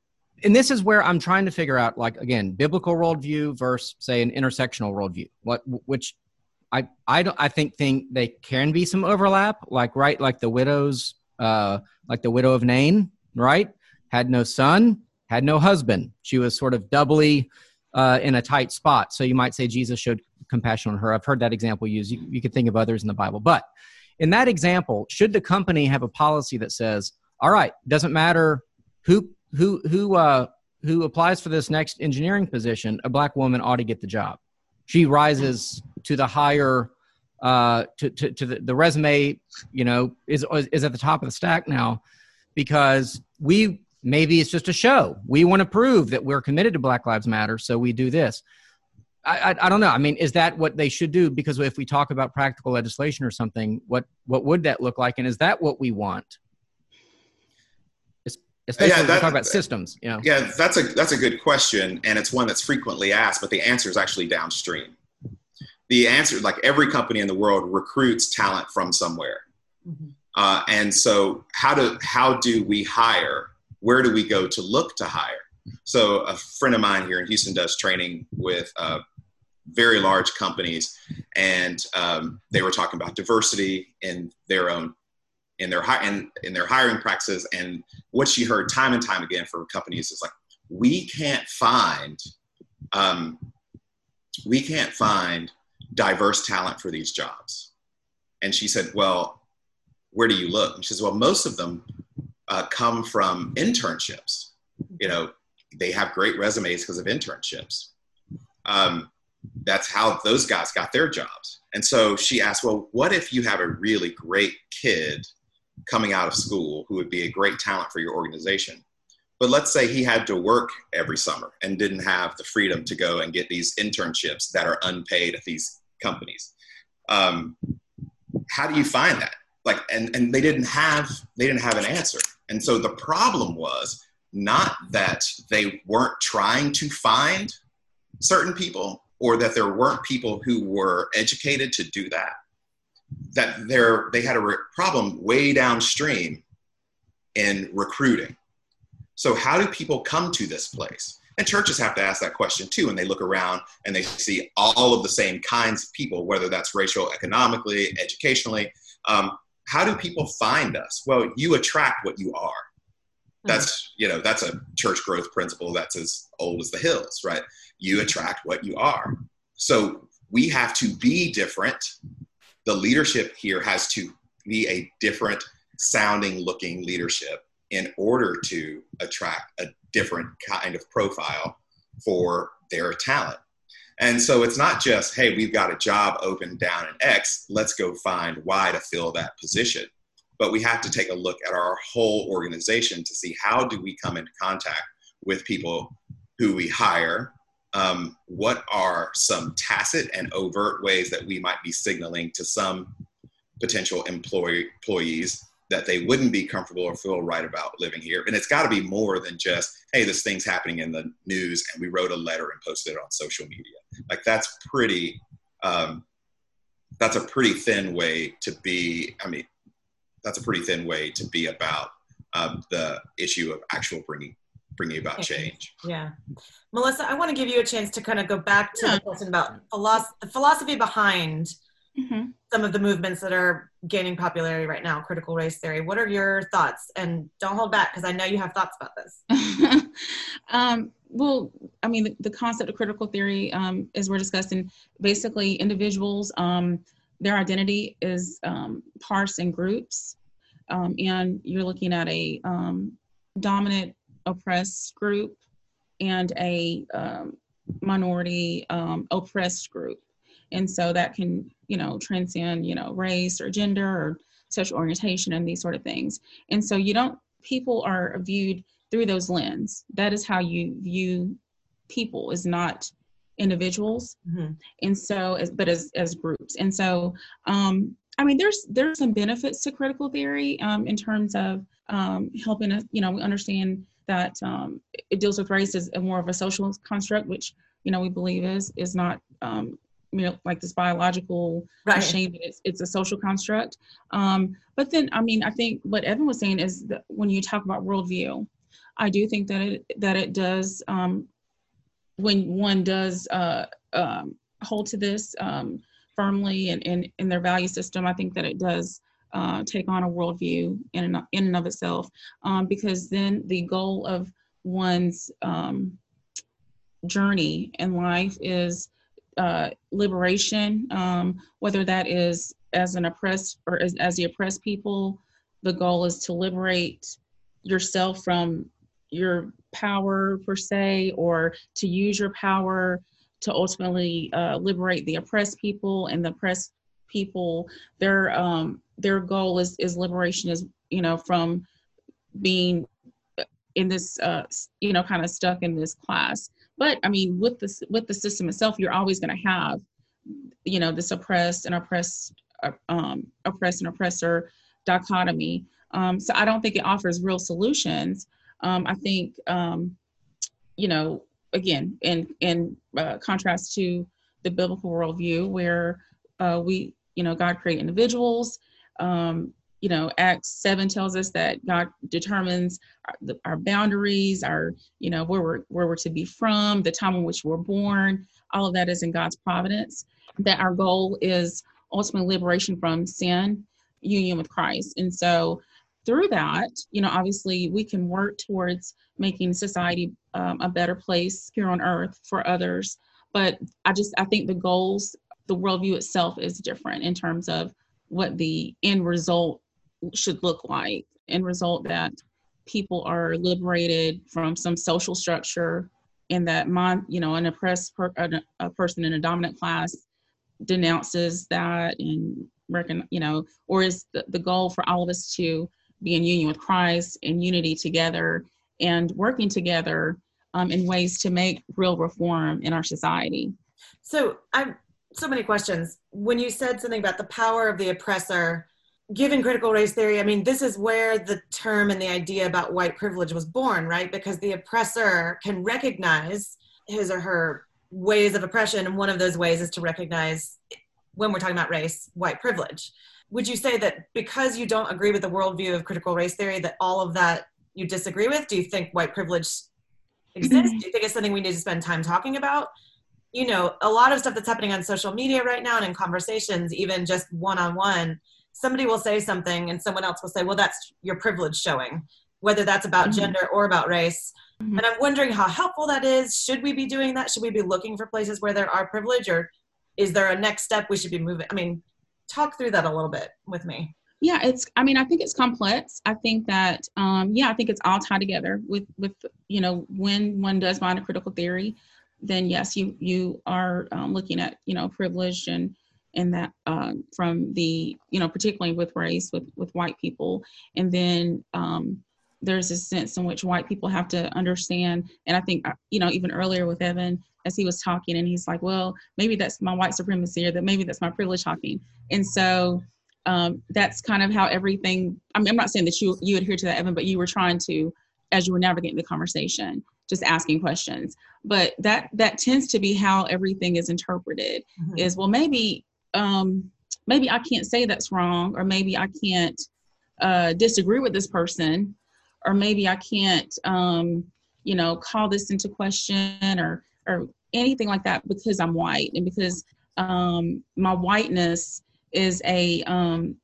and this is where I'm trying to figure out, like again, biblical worldview versus say an intersectional worldview. What which I I don't I think think they can be some overlap, like right, like the widows, uh, like the widow of Nain, right, had no son, had no husband. She was sort of doubly uh, in a tight spot. So you might say Jesus showed compassion on her. I've heard that example used. You, you could think of others in the Bible. But in that example, should the company have a policy that says, all right, doesn't matter who who who uh, who applies for this next engineering position, a black woman ought to get the job. She rises to the higher uh, to, to, to the, the resume, you know, is, is at the top of the stack now because we maybe it's just a show. We want to prove that we're committed to Black Lives Matter, so we do this. I, I, I, don't know. I mean, is that what they should do? Because if we talk about practical legislation or something, what what would that look like? And is that what we want? Especially yeah, that, when we talk about systems. You know? Yeah, that's a that's a good question, and it's one that's frequently asked, but the answer is actually downstream. The answer, like every company in the world, recruits talent from somewhere, mm-hmm. uh, and so how do how do we hire where do we go to look to hire? So a friend of mine here in Houston does training with uh, very large companies, and um, they were talking about diversity in their own in their in, in their hiring practices. And what she heard time and time again from companies is like, we can't find um, we can't find diverse talent for these jobs. And she said, well, where do you look? She says, well, most of them uh, come from internships. You know, they have great resumes because of internships. Um, that's how those guys got their jobs. And so she asked, well, what if you have a really great kid coming out of school who would be a great talent for your organization? But let's say he had to work every summer and didn't have the freedom to go and get these internships that are unpaid at these companies. Um, how do you find that? Like, and, and they didn't have they didn't have an answer. And so the problem was not that they weren't trying to find certain people or that there weren't people who were educated to do that. That there they had a re- problem way downstream in recruiting. So how do people come to this place? And churches have to ask that question too. And they look around and they see all of the same kinds of people, whether that's racial, economically, educationally. Um, how do people find us? Well, you attract what you are. Hmm. That's, you know, that's a church growth principle that's as old as the hills, right? You attract what you are. So we have to be different. The leadership here has to be a different sounding looking leadership in order to attract a different kind of profile for their talent. And so it's not just, hey, we've got a job open down in X, let's go find Y to fill that position. But we have to take a look at our whole organization to see how do we come into contact with people who we hire. Um, what are some tacit and overt ways that we might be signaling to some potential employee, employees that they wouldn't be comfortable or feel right about living here. And it's got to be more than just, hey, this thing's happening in the news and we wrote a letter and posted it on social media. Like that's pretty, um, that's a pretty thin way to be. I mean, that's a pretty thin way to be about um, the issue of actual bringing bringing about change. Yeah. Melissa, I want to give you a chance to kind of go back to yeah. the question about philosophy, the philosophy behind mm-hmm. some of the movements that are gaining popularity right now, critical race theory. What are your thoughts? And don't hold back because I know you have thoughts about this. um, well, I mean, the, the, concept of critical theory, um, as we're discussing, basically individuals, um, their identity is um, parsed in groups. Um, and you're looking at a um, dominant oppressed group and a um, minority um, oppressed group. And so that can, you know, transcend, you know, race or gender or sexual orientation and these sort of things. And so you don't, people are viewed through those lens. That is how you view people is not individuals. Mm-hmm. And so, as, but as, as groups. And so, um, I mean, there's, there's some benefits to critical theory um, in terms of um, helping us, you know, we understand that um, it deals with race as more of a social construct, which you know we believe is is not um, you know like this biological right. but it's it's a social construct. Um, but then, I mean, I think what Evan was saying is that when you talk about worldview, I do think that it that it does um, when one does uh, um, hold to this um, firmly and in, in their value system. I think that it does uh, take on a worldview in and, in and of itself, um, because then the goal of one's um, journey in life is uh, liberation, um, whether that is as an oppressed or as, as the oppressed people, the goal is to liberate yourself from your power per se, or to use your power to ultimately uh, liberate the oppressed people and the oppressed people. Their um their goal is is liberation is you know from being in this uh you know kind of stuck in this class but i mean with this with the system itself you're always going to have you know this oppressed and oppressed um oppressed and oppressor dichotomy um so i don't think it offers real solutions um i think um you know again in in uh, contrast to the biblical worldview where uh, we you know, God created individuals. Um, you know, Acts 7 tells us that God determines our, the, our, boundaries, our, you know, where we're, where we're to be from, the time in which we're born. All of that is in God's providence. That our goal is ultimate liberation from sin, union with Christ. And so through that, you know, obviously we can work towards making society um, a better place here on earth for others. But I just, I think the goals the worldview itself is different in terms of what the end result should look like. and result that people are liberated from some social structure and that mon, you know an oppressed per, a, person in a dominant class denounces that and reckon you know or is the, the goal for all of us to be in union with christ in unity together and working together um, in ways to make real reform in our society so i'm so many questions. When you said something about the power of the oppressor, given critical race theory, I mean, this is where the term and the idea about white privilege was born, right? Because the oppressor can recognize his or her ways of oppression, and one of those ways is to recognize, when we're talking about race, white privilege. Would you say that because you don't agree with the worldview of critical race theory, that all of that you disagree with? Do you think white privilege exists? Do you think it's something we need to spend time talking about? you know, a lot of stuff that's happening on social media right now and in conversations, even just one on one, somebody will say something and someone else will say, well, that's your privilege showing, whether that's about mm-hmm. gender or about race. Mm-hmm. And I'm wondering how helpful that is. Should we be doing that? Should we be looking for places where there are privilege or is there a next step we should be moving? I mean, talk through that a little bit with me. Yeah, it's. I mean, I think it's complex. I think that, um, yeah, I think it's all tied together with, with, you know, when one does a critical theory, then yes, you you are um, looking at you know privilege and and that uh, from the you know particularly with race with with white people, and then um, there's a sense in which white people have to understand. And I think uh, you know even earlier with Evan as he was talking, and he's like, well, maybe that's my white supremacy, or that maybe that's my privilege talking. And so um, that's kind of how everything. I mean, I'm not saying that you you adhere to that, Evan, but you were trying to, as you were navigating the conversation, just asking questions. But that that tends to be how everything is interpreted. Mhm. Is well, maybe um, maybe I can't say that's wrong, or maybe I can't uh, disagree with this person, or maybe I can't, um, you know, call this into question or or anything like that because I'm white and because um, my whiteness is a um,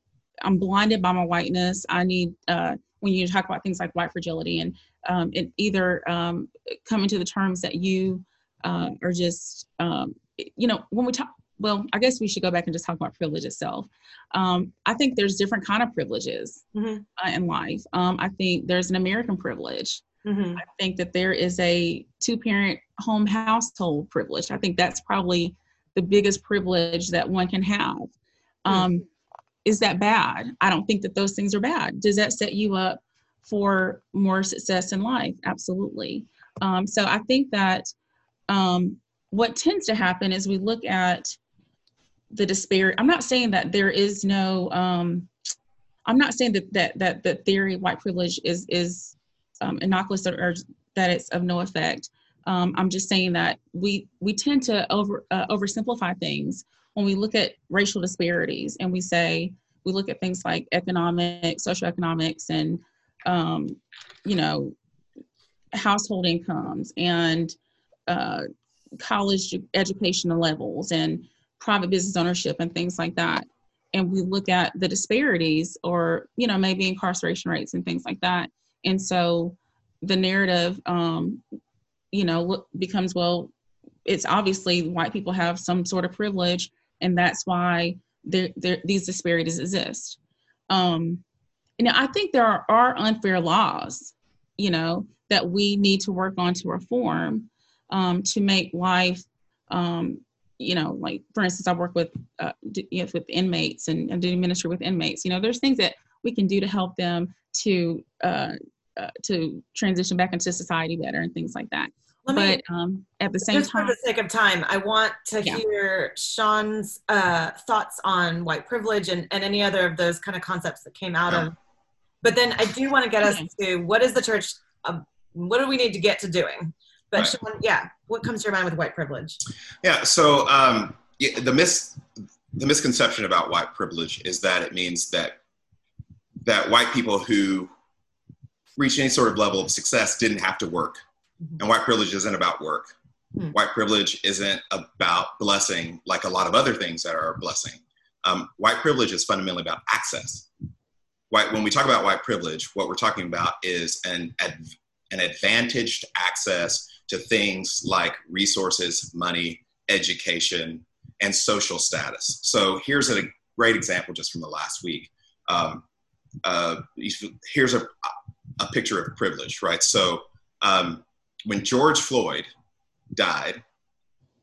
I'm blinded by my whiteness. I need uh, when you talk about things like white fragility and um, it either um, coming to the terms that you uh, are just um, you know when we talk well i guess we should go back and just talk about privilege itself. Um, i think there's different kind of privileges Mhm. uh, in life. Um, i think there's an american privilege. Mhm. i think that there is a two parent home household privilege. I think that's probably the biggest privilege that one can have. Um, is that bad? I don't think that those things are bad. Does that set you up for more success in life? Absolutely. Um, so i think that um, what tends to happen is we look at the disparity. I'm not saying that there is no. Um, I'm not saying that that that the theory white privilege is is um, innocuous or, or that it's of no effect. Um, I'm just saying that we we tend to over uh, oversimplify things when we look at racial disparities and we say we look at things like economic, socioeconomics, and um, you know household incomes and uh, college educational levels and private business ownership and things like that. And we look at the disparities or you know maybe incarceration rates and things like that. And so the narrative um you know becomes well it's obviously white people have some sort of privilege and that's why there, there these disparities exist. Um you know i think there are, are unfair laws you know that we need to work on to reform um, to make life um, you know like for instance i work with uh, d- you know, with inmates and, and do ministry with inmates you know there's things that we can do to help them to uh, uh, to transition back into society better and things like that Let me, but um, at the same time just time for the sake of time, I want to Yeah. hear Sean's uh, thoughts on white privilege and, and any other of those kind of concepts that came out of. But then I do want to get us to what is the church? Uh, what do we need to get to doing? But Right. Sean, yeah, what comes to your mind with white privilege? Yeah. So um, the mis the misconception about white privilege is that it means that that white people who reach any sort of level of success didn't have to work, Mhm. and white privilege isn't about work. Hmm. White privilege isn't about blessing like a lot of other things that are a blessing. Um, white privilege is fundamentally about access. White, when we talk about white privilege, what we're talking about is an an advantaged access to things like resources, money, education, and social status. So here's a great example just from the last week. Um, uh, here's a, a picture of privilege, right? So um, when George Floyd died,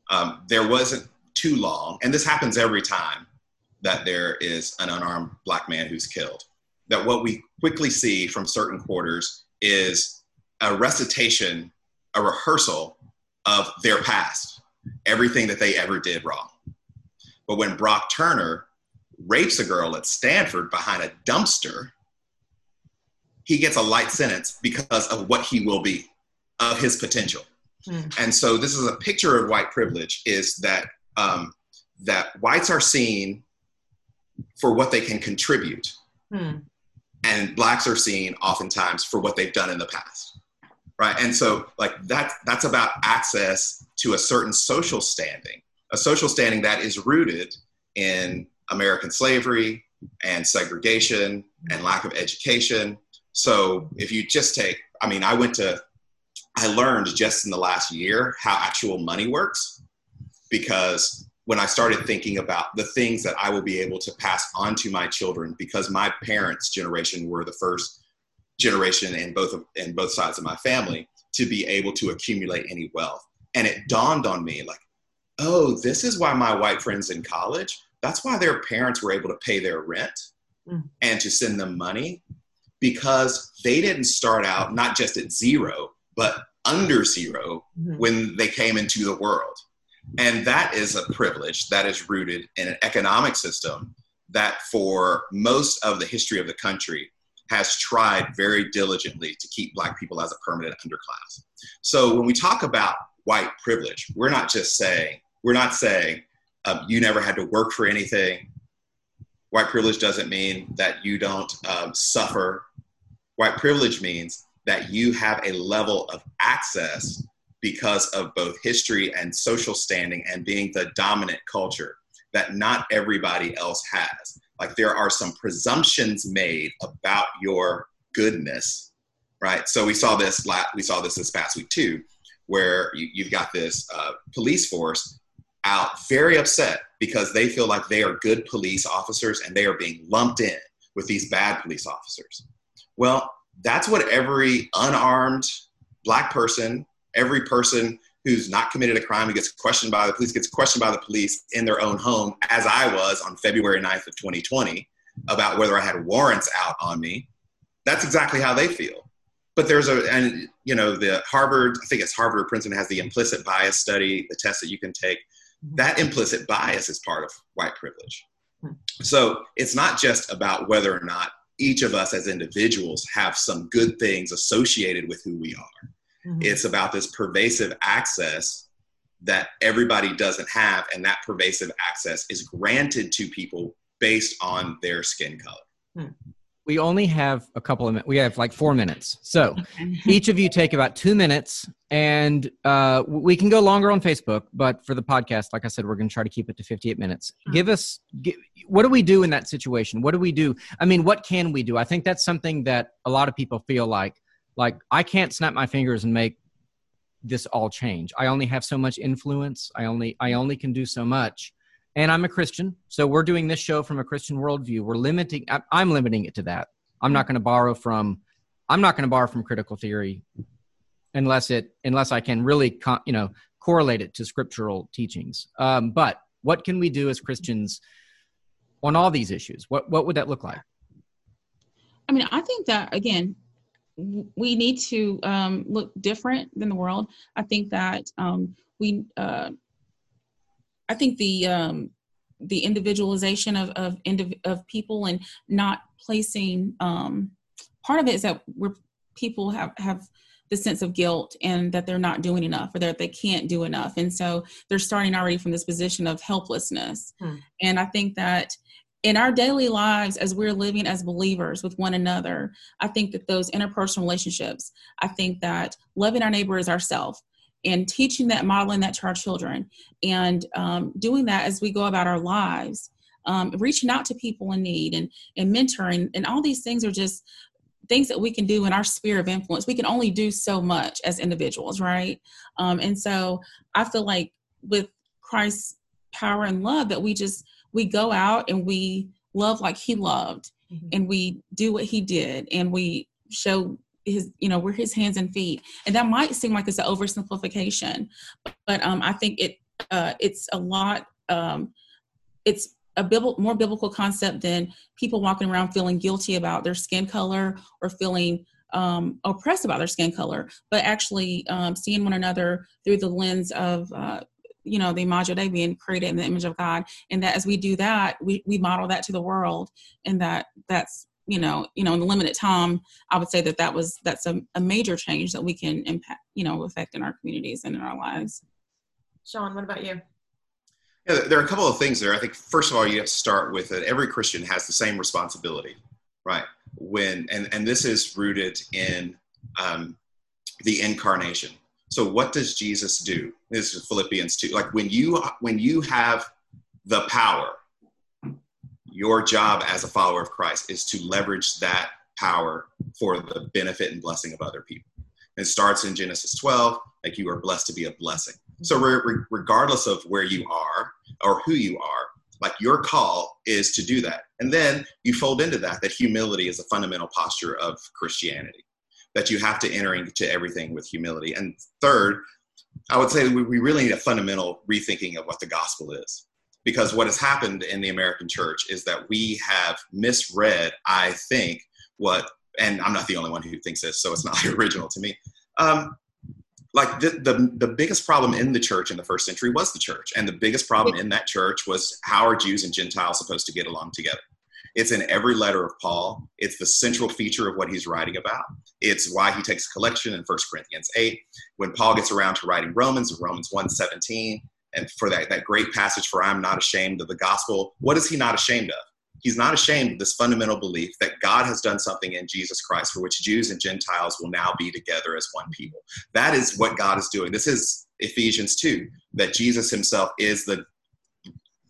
um, there wasn't too long, and this happens every time that there is an unarmed black man who's killed. That what we quickly see from certain quarters is a recitation, a rehearsal of their past, everything that they ever did wrong. But when Brock Turner rapes a girl at Stanford behind a dumpster, he gets a light sentence because of what he will be, of his potential. Hmm. And so this is a picture of white privilege is that um, that whites are seen for what they can contribute Hmm. and blacks are seen oftentimes for what they've done in the past right? And so like that that's about access to a certain social standing a social standing that is rooted in american slavery and segregation and lack of education. So if you just take i mean i went to i learned just in the last year how actual money works because when I started thinking about the things that I will be able to pass on to my children, because my parents' generation were the first generation and both of, in both sides of my family to be able to accumulate any wealth. And it dawned on me like, oh, this is why my white friends in college, that's why their parents were able to pay their rent Mm. and to send them money because they didn't start out not just at zero, but under zero Mhm. when they came into the world. And that is a privilege that is rooted in an economic system that for most of the history of the country has tried very diligently to keep black people as a permanent underclass. So when we talk about white privilege, we're not just saying, we're not saying um, you never had to work for anything. White privilege doesn't mean that you don't um, suffer. White privilege means that you have a level of access because of both history and social standing and being the dominant culture that not everybody else has. Like there are some presumptions made about your goodness, right? So we saw this we saw this this past week too, where you, have got this uh, police force out very upset because they feel like they are good police officers and they are being lumped in with these bad police officers. Well, that's what every unarmed black person, every person who's not committed a crime who gets questioned by the police gets questioned by the police in their own home, as I was on February 9th of 2020 about whether I had warrants out on me. That's exactly how they feel. But there's a, and you know, the Harvard, I think it's Harvard or Princeton has the implicit bias study, the test that you can take. That implicit bias is part of white privilege. Hmm. So it's not just about whether or not each of us as individuals have some good things associated with who we are. Mm-hmm. It's about this pervasive access that everybody doesn't have, and that pervasive access is granted to people based on their skin color. Hmm. We only have a couple of minutes. We have like four minutes. So each of you take about two minutes, and uh, we can go longer on Facebook. But for the podcast, like I said, we're going to try to keep it to 58 minutes. Hmm. Give us, give, what do we do in that situation? What do we do? I mean, what can we do? I think that's something that a lot of people feel like like I can't snap my fingers and make this all change. I only have so much influence. I only I only can do so much. And I'm a Christian, so we're doing this show from a Christian worldview. We're limiting. I'm limiting it to that. I'm not going to borrow from. I'm not going to borrow from critical theory, unless it unless I can really you know correlate it to scriptural teachings. Um, but what can we do as Christians on all these issues? What what would that look like? I mean, I think that again, we need to um, look different than the world. I think that um, we, uh, I think the um, the individualization of of, indiv- of people and not placing um, part of it is that we're people have have the sense of guilt and that they're not doing enough or that they can't do enough and so they're starting already from this position of helplessness hmm. and i think that in our daily lives as we're living as believers with one another i think that those interpersonal relationships i think that loving our neighbor as ourselves and teaching that modeling that to our children and um, doing that as we go about our lives um, reaching out to people in need and, and mentoring and all these things are just things that we can do in our sphere of influence. We can only do so much as individuals right? Um, and so i feel like with christ's power and love that we just we go out and we love like he loved mm-hmm. and we do what he did and we show his you know we're his hands and feet and that might seem like it's an oversimplification but um, i think it uh, it's a lot um, it's a bibl- more biblical concept than people walking around feeling guilty about their skin color or feeling um, oppressed about their skin color, but actually um, seeing one another through the lens of uh, you know the imago dei being created in the image of god and that as we do that we, we model that to the world and that that's you know you know in the limited time i would say that that was that's a, a major change that we can impact you know affect in our communities and in our lives sean what about you yeah, there are a couple of things there. I think first of all, you have to start with that every Christian has the same responsibility, right? When and and this is rooted in um, the incarnation. So what does Jesus do? This is Philippians 2. Like when you when you have the power, your job as a follower of Christ is to leverage that power for the benefit and blessing of other people. It starts in Genesis 12, like you are blessed to be a blessing. So re- regardless of where you are or who you are, like your call is to do that. And then you fold into that that humility is a fundamental posture of Christianity that you have to enter into everything with humility. And third, I would say we, we really need a fundamental rethinking of what the gospel is. Because what has happened in the American church is that we have misread, I think, what, and I'm not the only one who thinks this, so it's not original to me. Um, like the, the, the biggest problem in the church in the first century was the church and the biggest problem in that church was how are jews and gentiles supposed to get along together it's in every letter of paul it's the central feature of what he's writing about it's why he takes collection in 1 corinthians 8 when paul gets around to writing romans romans 1 17 and for that, that great passage for i'm not ashamed of the gospel what is he not ashamed of he's not ashamed of this fundamental belief that God has done something in Jesus Christ for which Jews and Gentiles will now be together as one people. That is what God is doing. This is Ephesians 2, that Jesus himself is the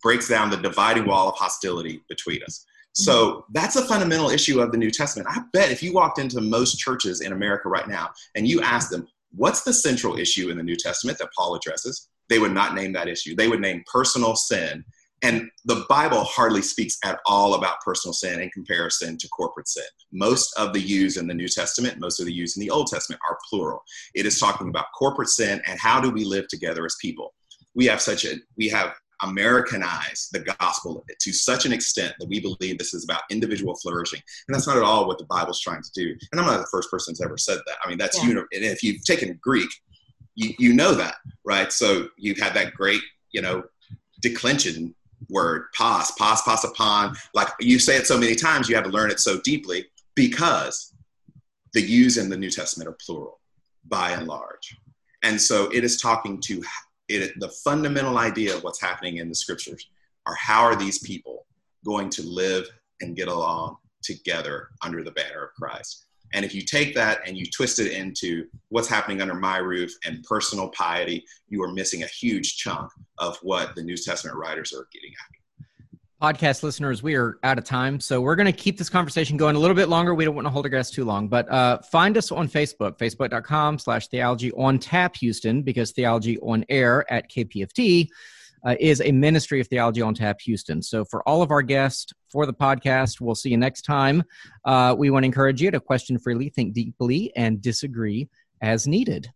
breaks down the dividing wall of hostility between us. So mm-hmm. that's a fundamental issue of the New Testament. I bet if you walked into most churches in America right now and you asked them, what's the central issue in the New Testament that Paul addresses? They would not name that issue. They would name personal sin and the Bible hardly speaks at all about personal sin in comparison to corporate sin. Most of the use in the New Testament, most of the use in the Old Testament are plural. It is talking about corporate sin and how do we live together as people. We have such a, we have Americanized the gospel to such an extent that we believe this is about individual flourishing. And that's not at all what the Bible's trying to do. And I'm not the first person who's ever said that. I mean, that's, yeah. and if you've taken Greek, you, you know that, right? So you've had that great, you know, declension word pas pas pas upon like you say it so many times you have to learn it so deeply because the use in the new testament are plural by and large and so it is talking to it the fundamental idea of what's happening in the scriptures are how are these people going to live and get along together under the banner of christ and if you take that and you twist it into what's happening under my roof and personal piety, you are missing a huge chunk of what the New Testament writers are getting at. Podcast listeners, we are out of time. So we're going to keep this conversation going a little bit longer. We don't want to hold our guests too long, but uh, find us on Facebook, facebook.com slash theology on tap Houston, because theology on air at KPFT uh, is a ministry of Theology on Tap Houston. So, for all of our guests for the podcast, we'll see you next time. Uh, we want to encourage you to question freely, think deeply, and disagree as needed.